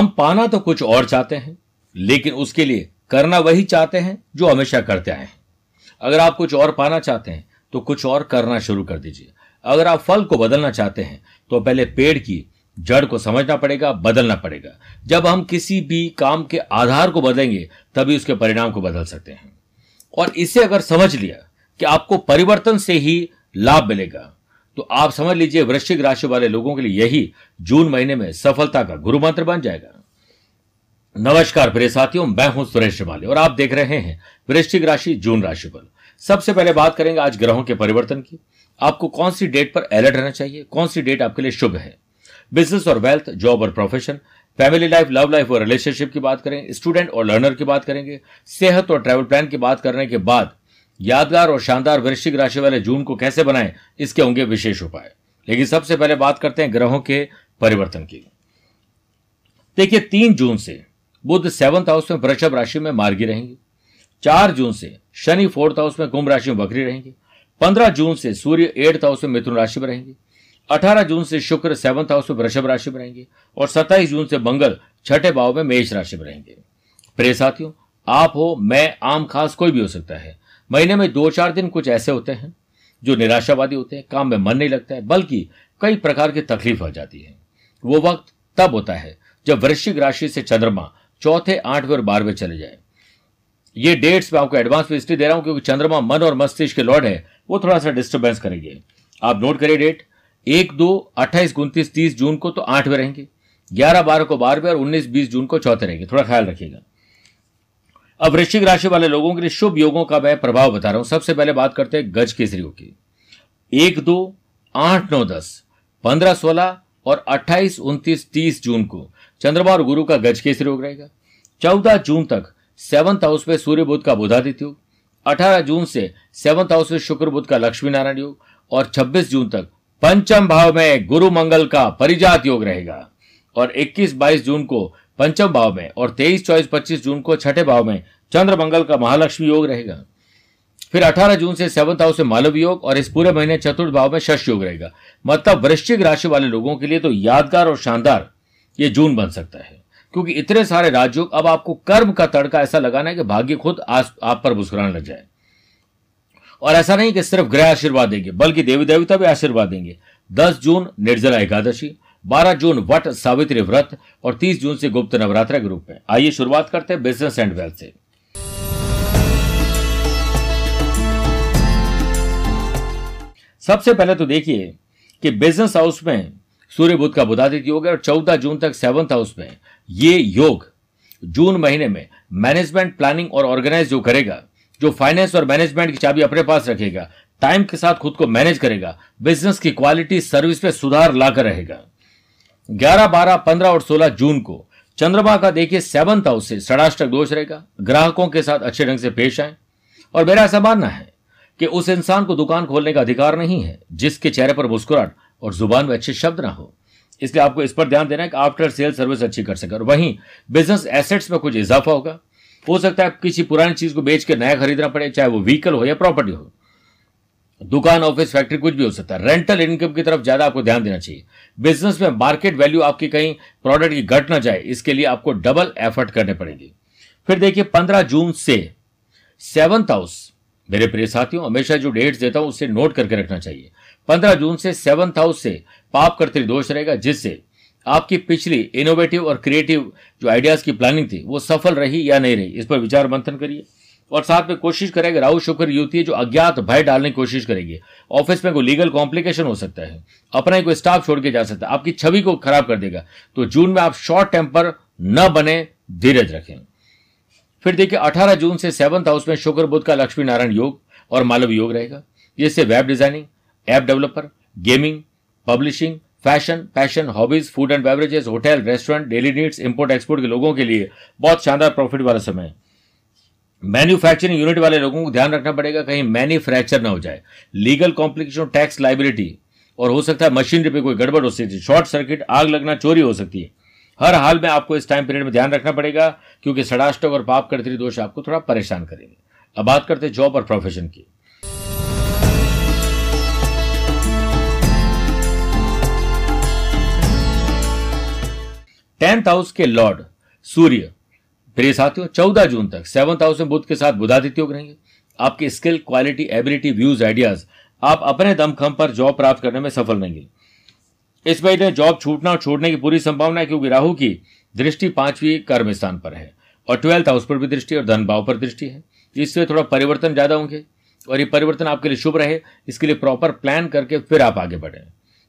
हम पाना तो कुछ और चाहते हैं, लेकिन उसके लिए करना वही चाहते हैं जो हमेशा करते आए हैं। अगर आप कुछ और पाना चाहते हैं तो कुछ और करना शुरू कर दीजिए। अगर आप फल को बदलना चाहते हैं तो पहले पेड़ की जड़ को समझना पड़ेगा, बदलना पड़ेगा। जब हम किसी भी काम के आधार को बदलेंगे, तभी उसके परिणाम को बदल सकते हैं। और इसे अगर समझ लिया कि आपको परिवर्तन से ही लाभ मिलेगा तो आप समझ लीजिए, वृश्चिक राशि वाले लोगों के लिए यही जून महीने में सफलता का गुरु मंत्र बन जाएगा। नमस्कार प्रिय साथियों, मैं हूँ सुरेश श्रीमाली और आप देख रहे हैं वृश्चिक राशि, जून राशि पर। सबसे पहले बात करेंगे आज ग्रहों के परिवर्तन की। आपको कौन सी डेट पर अलर्ट रहना चाहिए? कौन सी डेट आपके लिए शुभ है? बिज़नेस और वेल्थ, जॉब और profession, family life, love life और रिलेशनशिप की बात करेंगे स्टूडेंट और लर्नर की बात करेंगे, सेहत और ट्रैवल प्लान की बात करने के बाद यादगार और शानदार वृश्चिक राशि वाले जून को कैसे बनाएँ, इसके होंगे विशेष उपाय। लेकिन सबसे पहले बात करते हैं ग्रहों के परिवर्तन की। देखिए, तीन जून से बुद्ध सेवंथ हाउस में वृषभ राशि में मार्गी रहेंगे। चार जून से शनि फोर्थ हाउस में कुंभ राशि में बकरी रहेंगे। पंद्रह जून से सूर्य एट्थ हाउस में मिथुन राशि में रहेंगे। अठारह जून से शुक्र सेवंथ हाउस में वृषभ राशि में रहेंगे और सत्ताईस जून से मंगल छठे भाव में मेष राशि में रहेंगे। प्रिय साथियों, आप हो, मैं, आम, खास कोई भी हो सकता है। महीने में दो चार दिन कुछ ऐसे होते हैं जो निराशावादी होते हैं, काम में मन नहीं लगता है, बल्कि कई प्रकार की तकलीफ़ हो जाती है। वो वक्त तब होता है जब वृश्चिक राशि से चंद्रमा चौथे, आठवें और बारहवें चले जाए। ये डेट्स मैं आपको एडवांस में इसलिए दे रहा हूँ, क्योंकि चंद्रमा मन और मस्तिष्क के लॉर्ड है, वो थोड़ा सा डिस्टर्बेंस करेंगे। आप नोट करिए डेट एक, दो, अट्ठाईस, उनतीस, तीस जून को तो आठवें रहेंगे, ग्यारह, बारह को बारहवें और उन्नीस, बीस जून को चौथे रहेंगे। थोड़ा ख्याल रखिएगा। अब वृश्चिक राशि वाले लोगों के लिए शुभ योगों का मैं प्रभाव बता रहा हूँ। सबसे पहले बात करते हैं गज केसरियों की। एक, दो, आठ, नौ, दस, पंद्रह, सोलह और अट्ठाईस, उनतीस, तीस जून को। चंद्रमा और गुरु का गज केसरी योग रहेगा। चौदह जून तक सेवंथ हाउस में सूर्य बुद्ध का बुधादित्य योग अठारह जून से सेवंथ हाउस में शुक्र बुद्ध का लक्ष्मी नारायण योग और छब्बीस जून तक पंचम भाव में गुरु मंगल का परिजात योग रहेगा। और 21-22 जून को पंचम भाव में और 23, 24, 25 जून को छठे भाव में चंद्र मंगल का महालक्ष्मी योग रहेगा। फिर 18 जून से सेवंथ हाउस में मालव योग और इस पूरे महीने चतुर्थ भाव में शश योग रहेगा। मतलब वृश्चिक राशि वाले लोगों के लिए तो यादगार और शानदार ये जून बन सकता है। क्योंकि इतने सारे राजयोग अब आपको कर्म का तड़का ऐसा लगाना है कि भाग्य खुद आप पर मुस्कुराने लग जाए। और ऐसा नहीं कि सिर्फ़ ग्रह आशीर्वाद देंगे बल्कि देवी देवता भी आशीर्वाद देंगे। 10 जून निर्जला एकादशी 12 जून वट सावित्री व्रत और 30 जून से गुप्त नवरात्र के रूप में। आइए शुरुआत करते हैं बिज़नेस एंड वेल्थ से। सबसे पहले तो देखिए कि बिज़नेस हाउस में सूर्य बुद्ध का बुधादित योग है और चौदह जून तक सेवंथ हाउस में ये योग जून महीने में मैनेजमेंट प्लानिंग और ऑर्गेनाइज जो करेगा, जो फाइनेंस और मैनेजमेंट की चाबी अपने पास रखेगा टाइम के साथ खुद को मैनेज करेगा बिज़नेस की क्वालिटी सर्विस में सुधार लाकर रहेगा। 11, 12, 15 और 16 जून को चंद्रमा का देखिए सेवंथ हाउस से षडाष्टक दोष रहेगा। ग्राहकों के साथ अच्छे ढंग से पेश आए। और मेरा ऐसा मानना है कि उस इंसान को दुकान खोलने का अधिकार नहीं है जिसके चेहरे पर मुस्कुराहट और ज़ुबान में अच्छे शब्द ना हो। इसलिए आपको इस पर ध्यान देना है कि आफ्टर सेल सर्विस अच्छी कर सके। और वहीं बिज़नेस एसेट्स में कुछ इजाफा होगा। हो सकता है किसी पुरानी चीज़ को बेच के नया खरीदना पड़े चाहे वो व्हीकल हो या प्रॉपर्टी हो। दुकान, ऑफ़िस, फैक्ट्री, कुछ भी हो सकता है। रेंटल इनकम की तरफ़ ज़्यादा आपको ध्यान देना चाहिए। बिज़नेस में मार्केट वैल्यू आपकी कहीं प्रोडक्ट की घट ना जाए, इसके लिए आपको डबल एफर्ट करने पड़ेंगे। फिर देखिए, पंद्रह जून से सेवंथ हाउस मेरे प्रिय साथियों, हमेशा जो डेट्स देता हूँ, उसे नोट करके रखना चाहिए। पंद्रह जून से सेवंथ हाउस से पाप दोष रहेगा, जिससे आपकी पिछली इनोवेटिव और क्रिएटिव जो आइडियाज़ की प्लानिंग थी, वो सफल रही या नहीं रही, इस पर विचार मंथन करिए। और साथ में कोशिश करेगा राहु शुक्र युवती है जो अज्ञात भय डालने की कोशिश करेगी। ऑफ़िस में कोई लीगल कॉम्प्लिकेशन हो सकता है। अपना ही कोई स्टाफ छोड़ के जा सकता है। आपकी छवि को खराब कर देगा। तो जून में आप शॉर्ट टेम्पर न बने, धीरज रखें। फिर देखिए 18 जून से सेवंथ हाउस में शुक्र बुद्ध का लक्ष्मी नारायण योग और मालव योग रहेगा। जिससे web designing, app developer, gaming, publishing, fashion, passion, hobbies, food and beverages, hotel, restaurant, daily needs, import, export के लोगों के लिए बहुत शानदार प्रॉफिट वाला समय है। मैन्युफैक्चरिंग यूनिट वाले लोगों को ध्यान रखना पड़ेगा, कहीं मैन्युफैक्चर ना हो जाए। लीगल कॉम्प्लिकेशन टैक्स लाइबिलिटी और हो सकता है मशीनरी पे कोई गड़बड़ हो सकती है शॉर्ट सर्किट आग लगना, चोरी हो सकती है। हर हाल में आपको इस टाइम पीरियड में ध्यान रखना पड़ेगा, क्योंकि सड़ाष्टक और पाप कर्तरी दोष आपको थोड़ा परेशान करेंगे। अब बात करते हैं जॉब और प्रोफेशन की। टेंथ हाउस के लॉर्ड सूर्य प्रिय साथियों, चौदह जून तक सेवंथ हाउस में बुद्ध के साथ बुधादित्य योग रहेंगे। आपकी skill, quality, ability, views, ideas, आप अपने दमखम पर जॉब प्राप्त करने में सफल रहेंगे। इस महीने जॉब छूटना और छोड़ने की पूरी संभावना है क्योंकि राहु की दृष्टि पांचवी कर्म स्थान पर है और ट्वेल्थ हाउस पर भी दृष्टि और धन भाव पर दृष्टि है। इससे थोड़ा परिवर्तन ज़्यादा होंगे और ये परिवर्तन आपके लिए शुभ रहे, इसके लिए प्रॉपर प्लान करके फिर आप आगे बढ़े।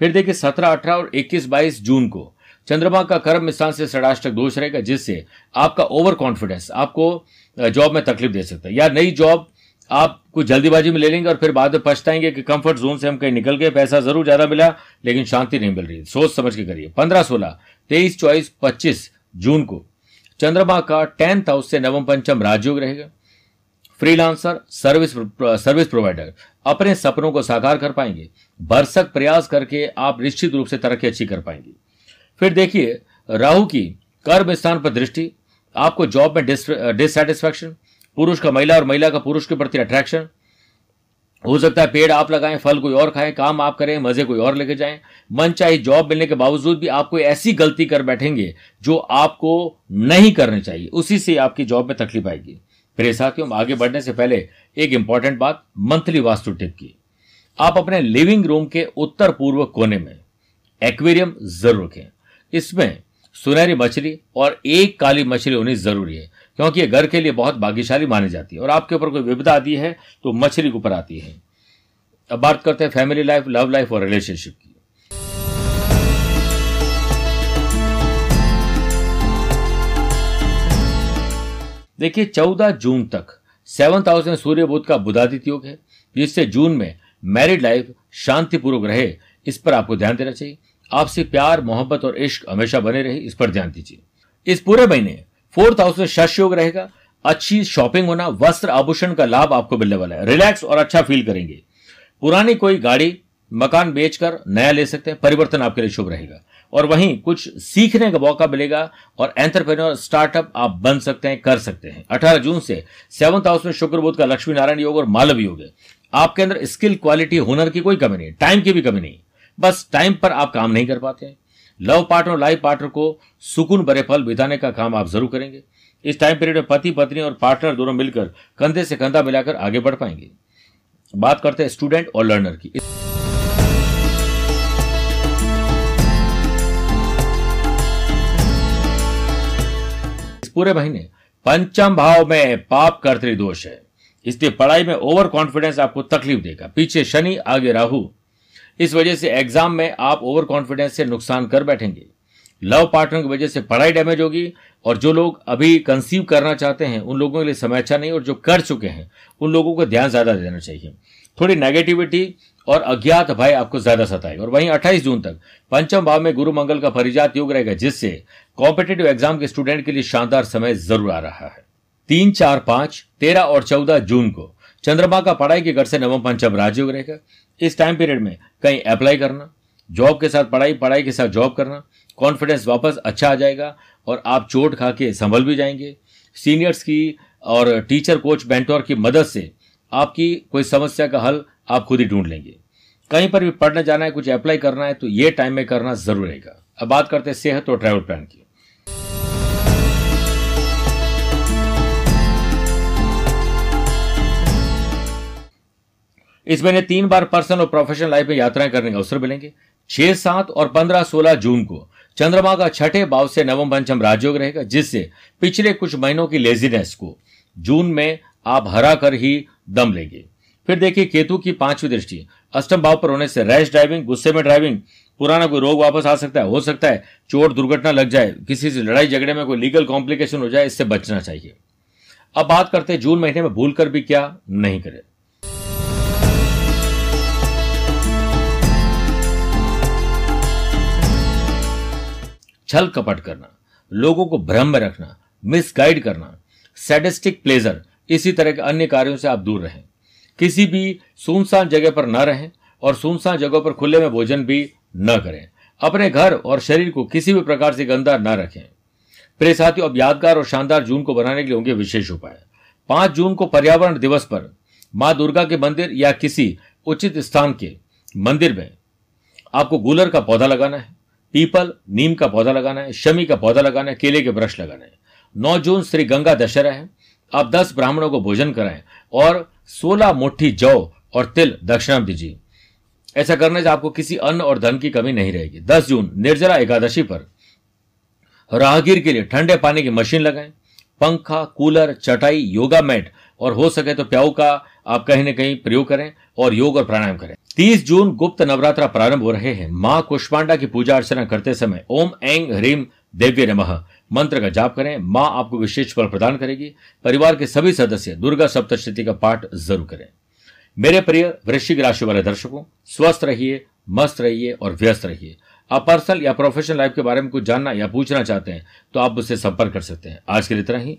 फिर देखिए, सत्रह, अठारह और इक्कीस, बाईस जून को चंद्रमा का कर्म स्थान से षडाष्टक दोष रहेगा, जिससे आपका ओवर कॉन्फिडेंस आपको जॉब में तकलीफ़ दे सकता है। या नई जॉब आप कुछ जल्दीबाजी में ले लेंगे और फिर बाद में पछताएँगे कि कंफर्ट जोन से हम कहीं निकल गए, पैसा ज़रूर ज़्यादा मिला, लेकिन शांति नहीं मिल रही। सोच समझ के करिए। पंद्रह सोलह, तेईस, चौबीस, पच्चीस जून को चंद्रमा का टेंथ हाउस से नवम पंचम राजयोग रहेगा। फ्रीलांसर, सर्विस सर्विस प्रोवाइडर, अपने सपनों को साकार कर पाएँगे। भरसक प्रयास करके आप निश्चित रूप से तरक्की अच्छी कर पाएँगे। फिर देखिए, राहु की कर्म स्थान पर दृष्टि, आपको जॉब में डिससेटिस्फैक्शन पुरुष का महिला और महिला का पुरुष के प्रति अट्रैक्शन हो सकता है पेड़ आप लगाएँ, फल कोई और खाएँ, काम आप करें, मज़े कोई और लेके जाएँ, मन चाहे जॉब मिलने के बावजूद भी आप कोई ऐसी गलती कर बैठेंगे जो आपको नहीं करनी चाहिए। उसी से आपकी जॉब में तकलीफ़ आएगी। फिर साथियों आगे बढ़ने से पहले एक इंपॉर्टेंट बात मंथली वास्तु टिप की। आप अपने लिविंग रूम के उत्तर पूर्व कोने में एक्वेरियम ज़रूर रखें। इसमें सुनहरी मछली और एक काली मछली होनी ज़रूरी है, क्योंकि ये घर के लिए बहुत भाग्यशाली मानी जाती है। और आपके ऊपर कोई विपदा आती है तो मछली के ऊपर आती है। अब बात करते हैं फैमिली लाइफ लव लाइफ और रिलेशनशिप की। देखिए, चौदह जून तक सेवंथ हाउस में सूर्य बुद्ध का बुधादित्य योग है। जिससे जून में मैरिड लाइफ शांतिपूर्वक रहे, इस पर आपको ध्यान देना चाहिए। आपसे प्यार, मोहब्बत और इश्क हमेशा बने रहे, इस पर ध्यान दीजिए। इस पूरे महीने फोर्थ हाउस में शश योग रहेगा। अच्छी शॉपिंग होना, वस्त्र आभूषण का लाभ आपको मिलने वाला है। रिलैक्स और अच्छा फील करेंगे। पुरानी कोई गाड़ी, मकान बेचकर नया ले सकते हैं, परिवर्तन आपके लिए शुभ रहेगा। और वहीं कुछ सीखने का मौका मिलेगा और एंटरप्रेन्योर, स्टार्टअप आप बन सकते हैं, कर सकते हैं। 18 जून से सेवंथ हाउस में शुक्र बुद्ध का लक्ष्मी नारायण योग और मालव योग है। आपके अंदर स्किल, क्वालिटी, हुनर की कोई कमी नहीं, टाइम की भी कमी नहीं। बस टाइम पर आप काम नहीं कर पाते हैं। लव पार्टनर और लाइफ पार्टनर को सुकून भरे फल बिताने का काम आप ज़रूर करेंगे। इस टाइम पीरियड में पति, पत्नी और पार्टनर दोनों मिलकर कंधे से कंधा मिलाकर आगे बढ़ पाएँगे। बात करते हैं स्टूडेंट और लर्नर की। इस पूरे महीने पंचम भाव में पाप कर्तृ दोष है। इसलिए पढ़ाई में ओवर कॉन्फिडेंस आपको तकलीफ़ देगा। पीछे शनि, आगे राहु। इस वजह से एग्ज़ाम में आप ओवर कॉन्फिडेंस से नुकसान कर बैठेंगे। लव पार्टनर की वजह से पढ़ाई डैमेज होगी और जो लोग अभी कंसीव करना चाहते हैं, उन लोगों के लिए समय अच्छा नहीं और जो कर चुके हैं, उन लोगों को ध्यान ज़्यादा देना चाहिए। थोड़ी नेगेटिविटी और अज्ञात भय आपको ज़्यादा सताएगा। और वहीं 28 जून तक पंचम भाव में गुरु मंगल का परिजात योग रहेगा, जिससे कॉम्पिटेटिव एग्ज़ाम के स्टूडेंट के लिए शानदार समय ज़रूर आ रहा है। तीन, चार, पाँच, तेरह और चौदह जून को चंद्रमा का पढ़ाई के घर से नवम, पंचम राजयोग रहेगा। इस टाइम पीरियड में कहीं अप्लाई करना जॉब के साथ पढ़ाई पढ़ाई के साथ जॉब करना कॉन्फिडेंस वापस अच्छा आ जाएगा और आप चोट खा के संभल भी जाएँगे। सीनियर्स की और टीचर कोच बेंटोर की मदद से आपकी कोई समस्या का हल आप खुद ही ढूंढ लेंगे। कहीं पर भी पढ़ने जाना है, कुछ अप्लाई करना है तो ये टाइम में करना ज़रूर रहेगा। अब बात करते हैं सेहत और ट्रैवल प्लान की। इस महीने तीन बार पर्सनल और प्रोफेशनल लाइफ में यात्राएँ करने का अवसर मिलेंगे। छह, सात और पंद्रह, सोलह जून को चंद्रमा का छठे भाव से नवम पंचम राजयोग रहेगा, जिससे पिछले कुछ महीनों की लेजीनेस को जून में आप हरा कर ही दम लेंगे। फिर देखिए केतु की पांचवी दृष्टि। अष्टम भाव पर होने से रैश ड्राइविंग गुस्से में ड्राइविंग पुराना कोई रोग वापस आ सकता है, हो सकता है चोट दुर्घटना लग जाए, किसी से लड़ाई झगड़े में कोई लीगल कॉम्प्लिकेशन हो जाए, इससे बचना चाहिए। अब बात करते हैं जून महीने में भूल कर भी क्या नहीं करें। छल कपट करना, लोगों को भ्रम में रखना मिसगाइड करना सैडिस्टिक प्लेजर इसी तरह के अन्य कार्यों से आप दूर रहें। किसी भी सुनसान जगह पर न रहें और सुनसान जगह पर खुले में भोजन भी न करें। अपने घर और शरीर को किसी भी प्रकार से गंदा न रखें। प्रिय साथियों, अब यादगार और शानदार जून को बनाने के लिए होंगे विशेष उपाय। पाँच जून को पर्यावरण दिवस पर माँ दुर्गा के मंदिर या किसी उचित स्थान के मंदिर में आपको गुलर का पौधा लगाना है। पीपल, नीम का पौधा लगाना है, शमी का पौधा लगाना है, केले के वृक्ष लगाना है। नौ जून श्री गंगा दशहरा है। आप दस ब्राह्मणों को भोजन कराएँ और सोलह मुट्ठी जौ और तिल दक्षिणा दीजिए। ऐसा करने से आपको किसी अन्न और धन की कमी नहीं रहेगी। दस जून, निर्जला एकादशी पर। राहगीर के लिए ठंडे पानी की मशीन लगाएँ। पंखा, कूलर, चटाई, योगा मैट और हो सके तो प्याऊ का आप कहीं ना कहीं प्रयोग करें और योग और प्राणायाम करें। 30 जून गुप्त नवरात्रा प्रारंभ हो रहे हैं। माँ कुष्मांडा की पूजा अर्चना करते समय ओम एंग ह्रीम देव्य नमः। मंत्र का जाप करें। माँ आपको विशेष फल प्रदान करेगी। परिवार के सभी सदस्य दुर्गा सप्तशती का पाठ ज़रूर करें। मेरे प्रिय वृश्चिक राशि वाले दर्शकों, स्वस्थ रहिए, मस्त रहिए और व्यस्त रहिए। आप पर्सनल या प्रोफेशनल लाइफ के बारे में कुछ जानना या पूछना चाहते हैं तो आप मुझसे संपर्क कर सकते हैं। आज के लिए इतना ही।